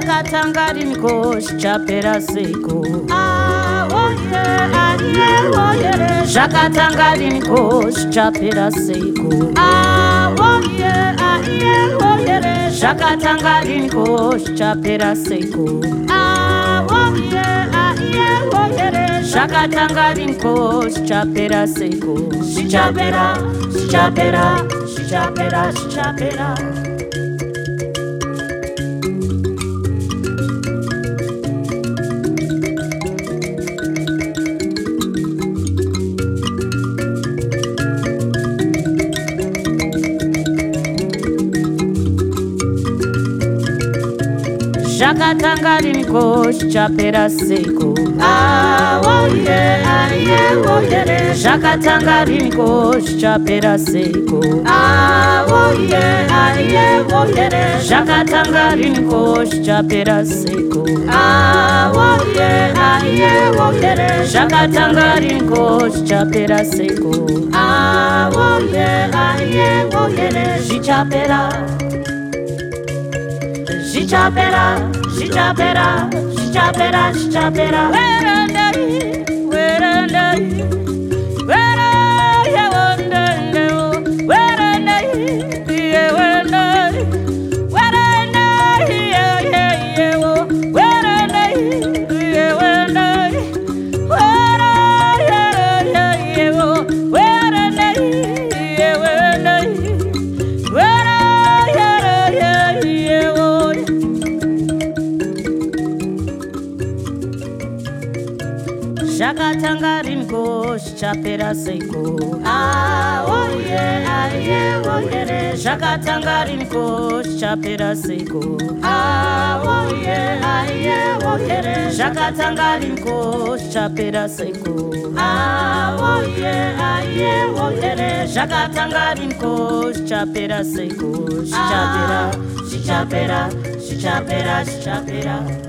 zvakatanga riniko? Zvichapera seiko zvakatanga riniko? Zvichapera seiko zvakatanga riniko? Zvichapera seiko zvakatanga riniko? Zvichapera seiko zvichapera zvichapera zvichapera zvichapera akatangari mikochapera seko. Zvakatangari mikochapera seko. Zvakatangari mikochapera seko. Zvakatangari mikochapera seko. Zvichapera. Zvichapera. She chop it up, she chop it up, she chop it up. chapera seiko aoye ah, aiye oyere zvakatanga riniko? Chapera seiko aoye ah, aiye oyere zvakatanga riniko? Chapera seiko aoye ah, aiye oyere zvakatanga riniko? Chapera seiko zvichapera zvichapera zvichapera zvichapera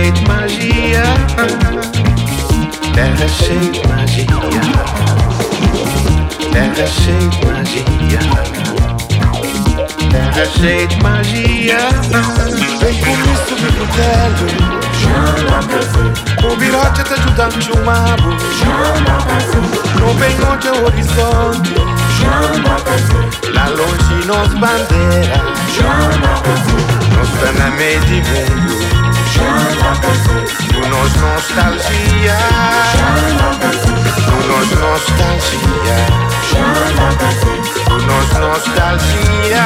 cheia de magia. Terra cheia de magia. Terra cheia de magia. Terra cheia de magia. Vem comigo subir pro telho. O virote te ajudando um mabo. Não vem onde é o horizonte. Lá longe nos bandeira. Nós está na meio de mundo. Nós nostalgia. Nós nostalgia. Nós nostalgia.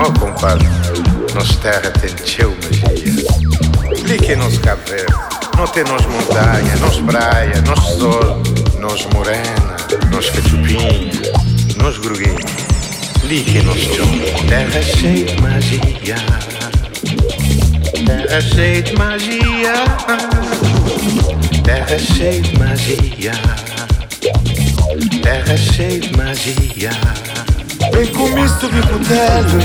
Oh, compadre, nossa terra tem teu Explique nos Verde. Não tem nos montanha, nos praia, nos sol, nos morena, nos cachupinha, nos gruguinhos. Explique nos chão. Terra cheia de magia. Terra cheia de magia. Terra cheia de magia. Terra cheia de magia. Vem comigo subir pro telho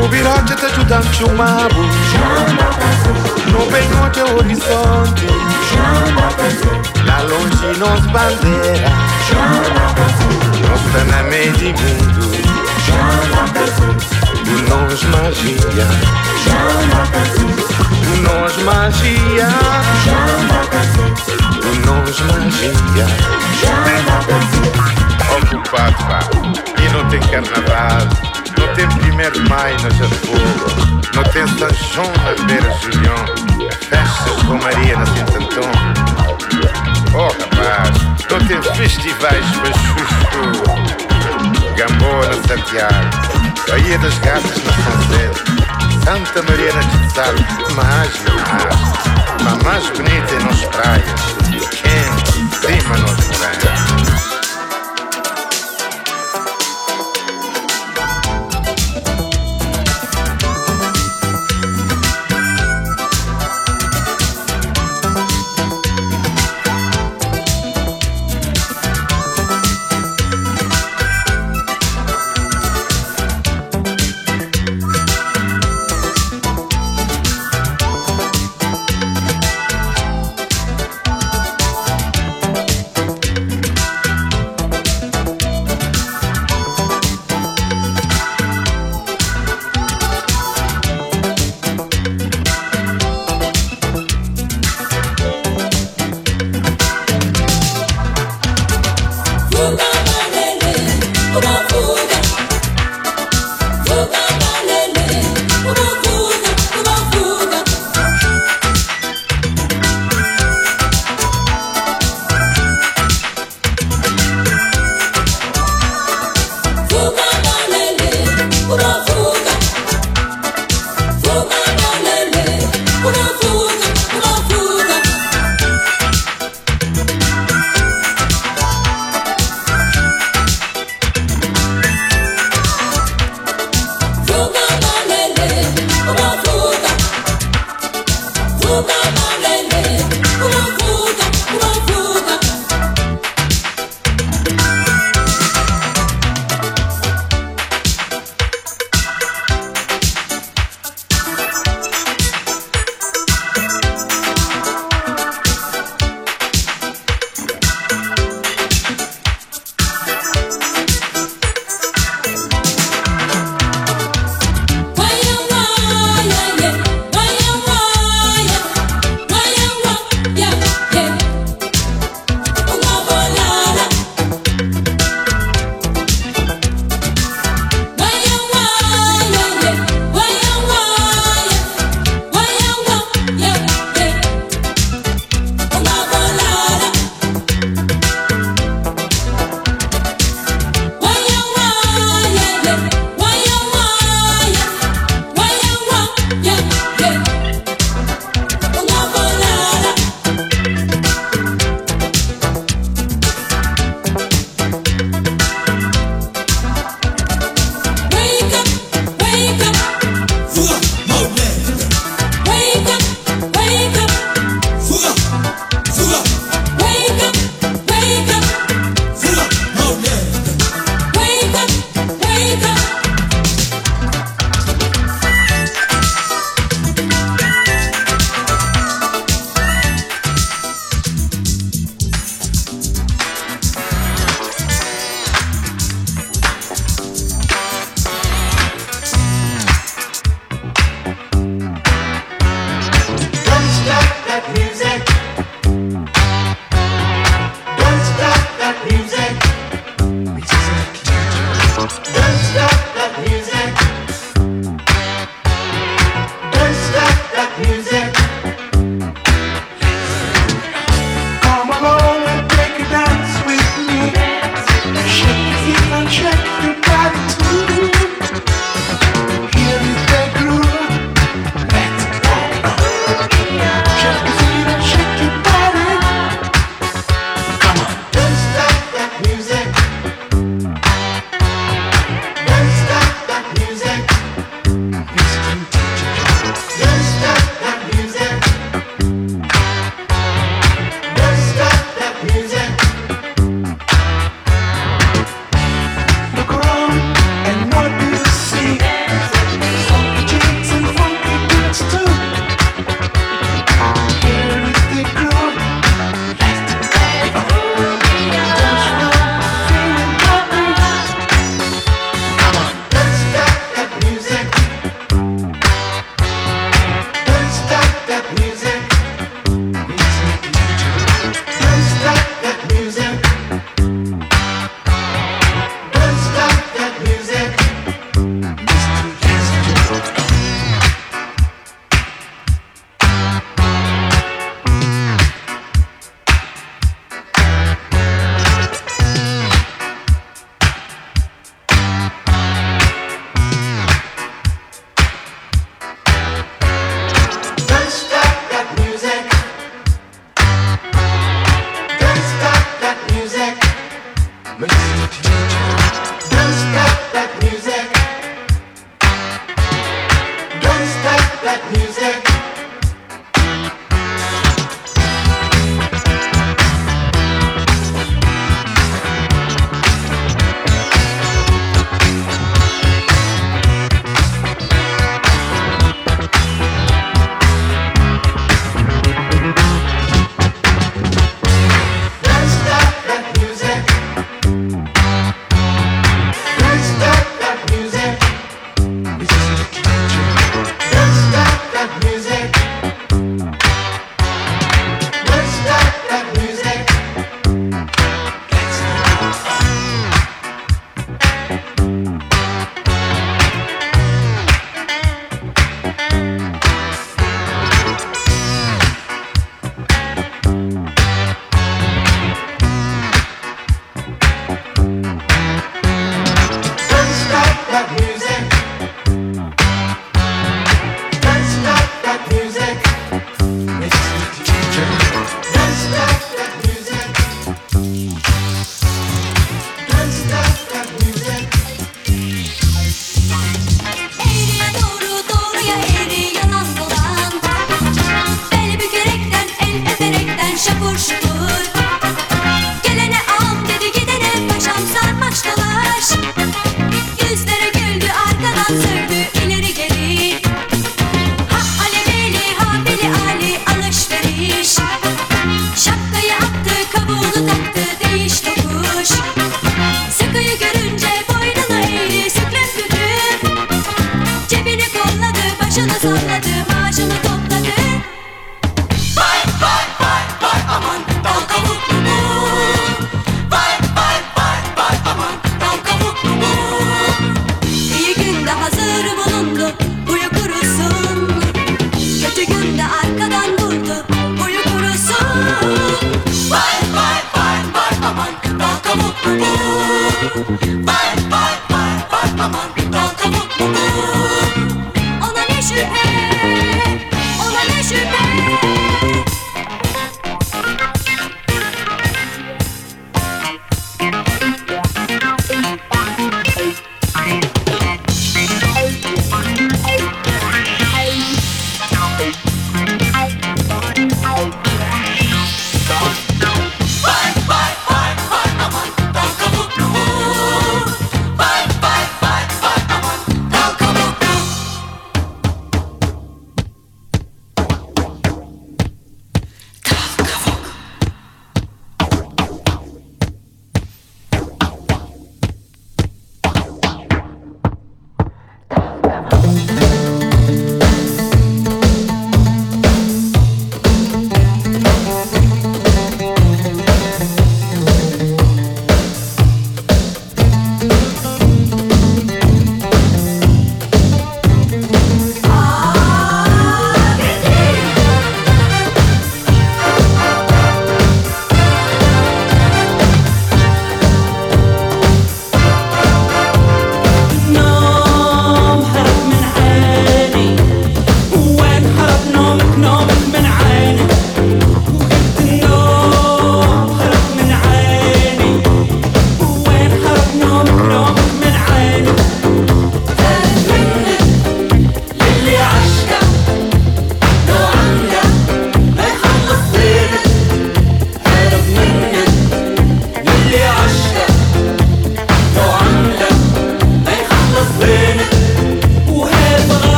O virote tá ajudando o mabo Não vem onde é o horizonte. Lá longe nos bandeira. Tá na meio de mundo. Nós magia. Nós magia Nós magia ocupado, pá. E não tem carnaval, não tem primeiro maio na Jafogo, não tem São João na Beira Julião, festas com Maria na Santo Antônio. Oh rapaz, não tem festivais para chuchu, Gamboa na Santiago, Bahia das Gatas na Zé, Santa Maria na Quetzal, mais e mais, mas mais bonita é nas praias, Sí, Manuel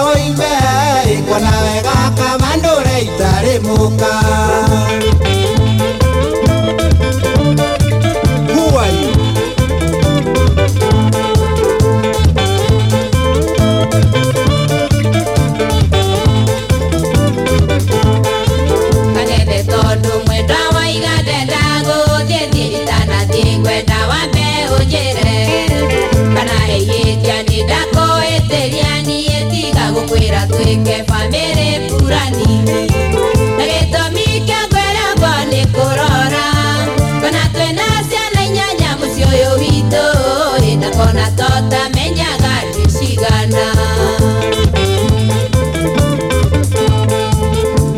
oimbe ikwa nawe gaka mandure itari muka twĩke bamĩrĩ burani na gĩtũmi kĩa ngweragwo nĩ kũrora. Kana twĩna ciana inyanya mũciĩ ũyũ witũ. Na kona totamenyaga nĩ cigana.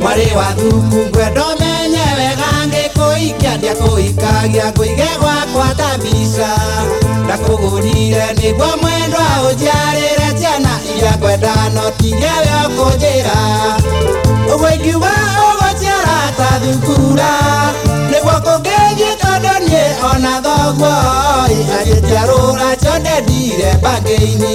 Mwarĩ wa thuku ngwendo menye wega ngĩkũikia ndiakũikagia ngũige gwakwa ta mbica. Ndakũgũrire nĩguo mwendwa ũnjiarĩre ciana iria ngwenda no tigia we ũkũnjĩra ũguo ingiuga ũgũciara ta thukura. Nĩguo kũngĩthiĩ tondũ niĩ ona thoguo agĩtiarũra cionde ndire mbangĩ-inĩ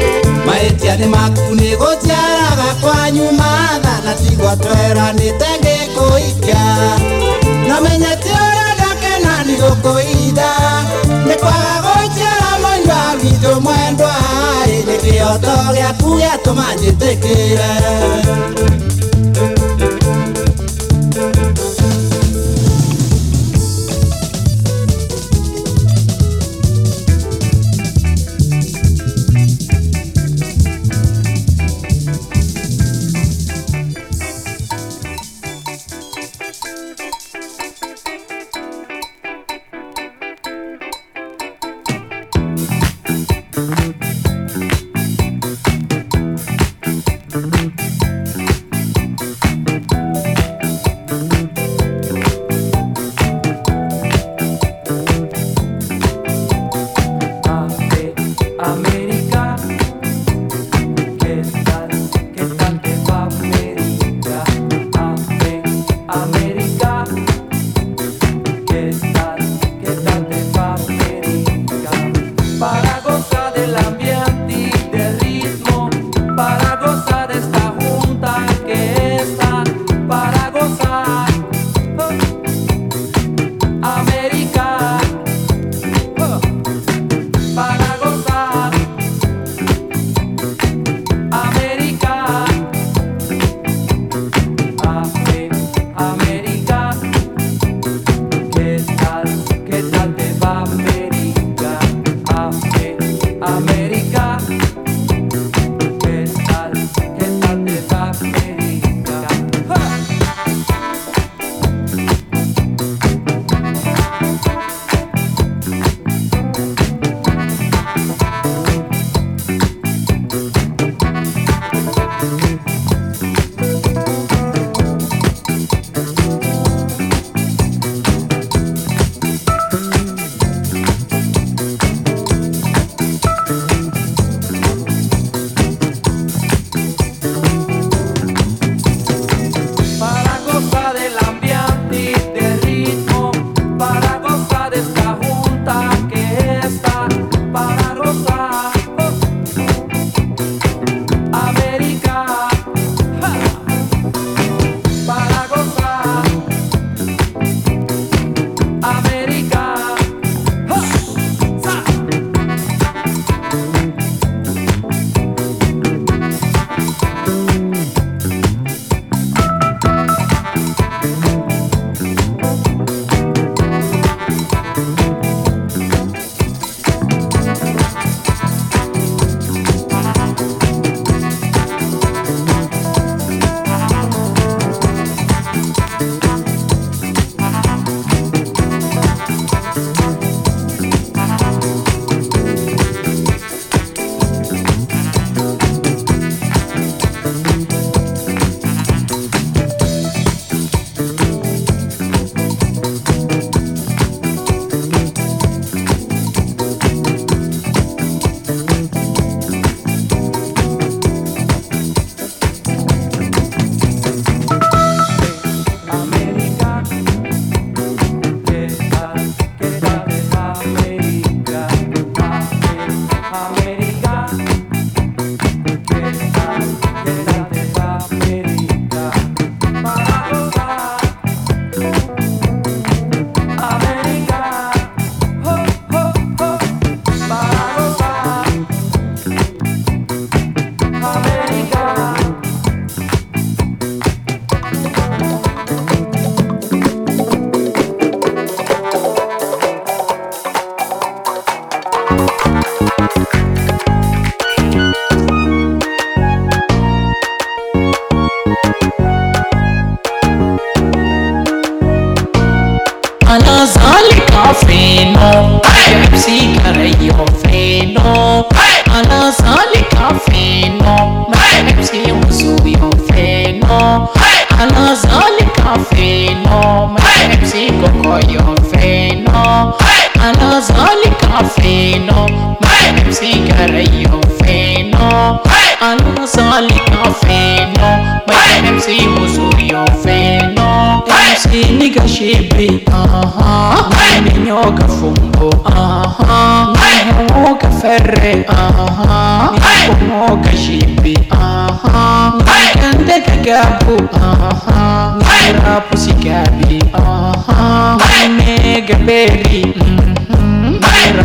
Yaani Matiarä maku nä gå ciaraga kwa nyuma thana tigwa tweranä te ngä kå ikia no menye ti å rä gakena nä gå kå itha nä kwaga gå ciara mwendwa witå mwendwa ä nä kä oto gä aku gä atå manjä tä kä re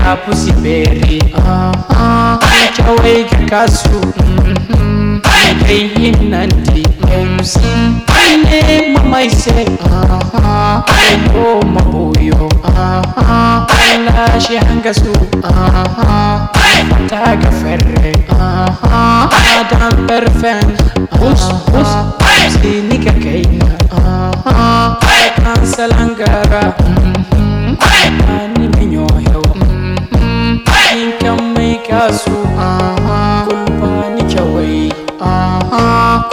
na pussy berry ah ah kawai kasu. Kai nanti? nan di mumsi ne mai sai ah ko maboyo ah lashe hanga su. Ah ta ga ferre. Ah dan perfect. Bus bus sai ni ka kai ah kan salangara ni minyo aha Kumpani chawai aha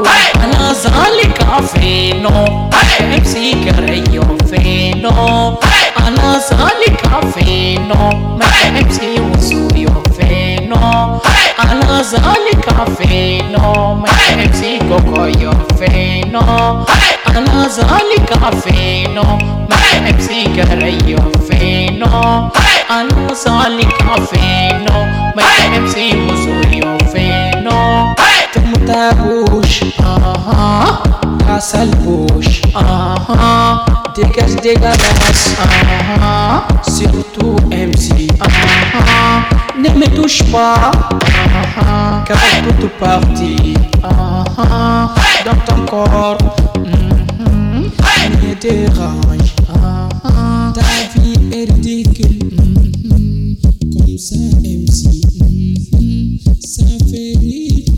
Ana zalika feno MC karayo feno Ana zalika feno MC usuyo feno Ana zalika feno MC kokoyo feno Ana zalika feno MC karayo feno Ana zalika feno dégueulasse, aha, surtout MC, ne me touche pas, car toute partie, aha, dans ton corps, me dérange, ta vie est ridicule, comme ça MC, ça fait rire.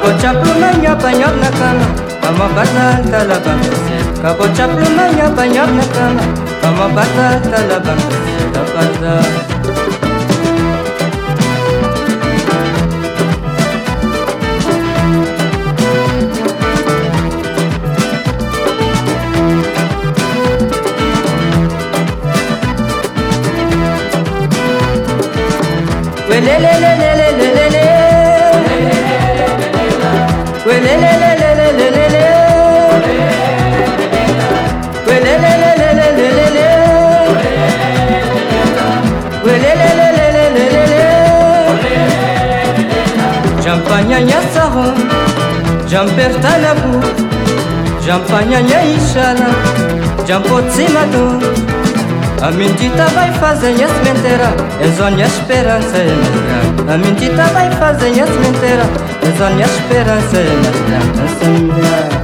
Kabotchap lumanya banyak na kama Kama batal talabang Kabotchap lumanya banyak na kama Kama batal talabang Tapasa Jampanyanya sarong Jampertanabu Jampanyanya ishara Jampotsimador A mentira vai fazer as mentira É minha esperança é grande A mentira vai fazer as mentira É minha esperança é mais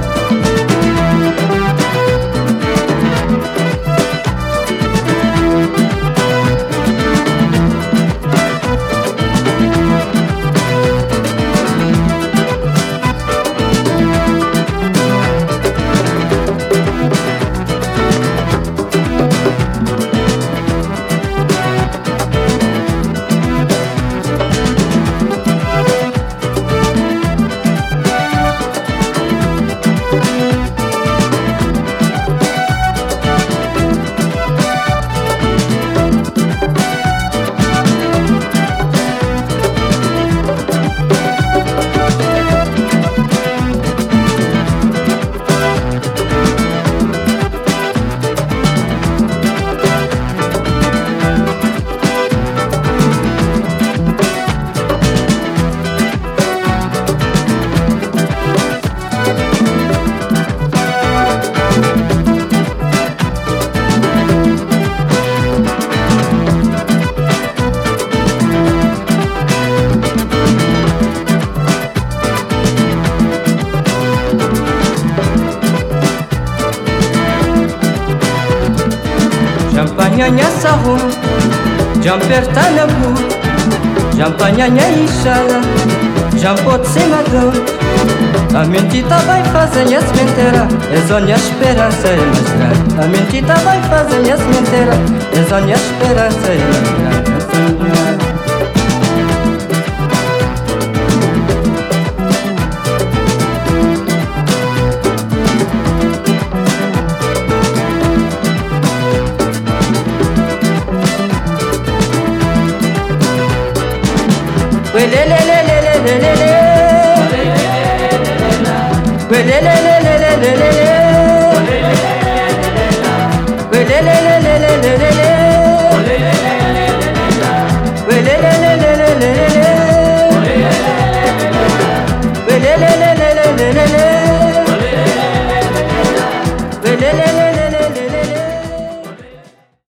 mentira É só minha esperança é mais grande A mentira vai fazer as mentira É só minha esperança é mais grande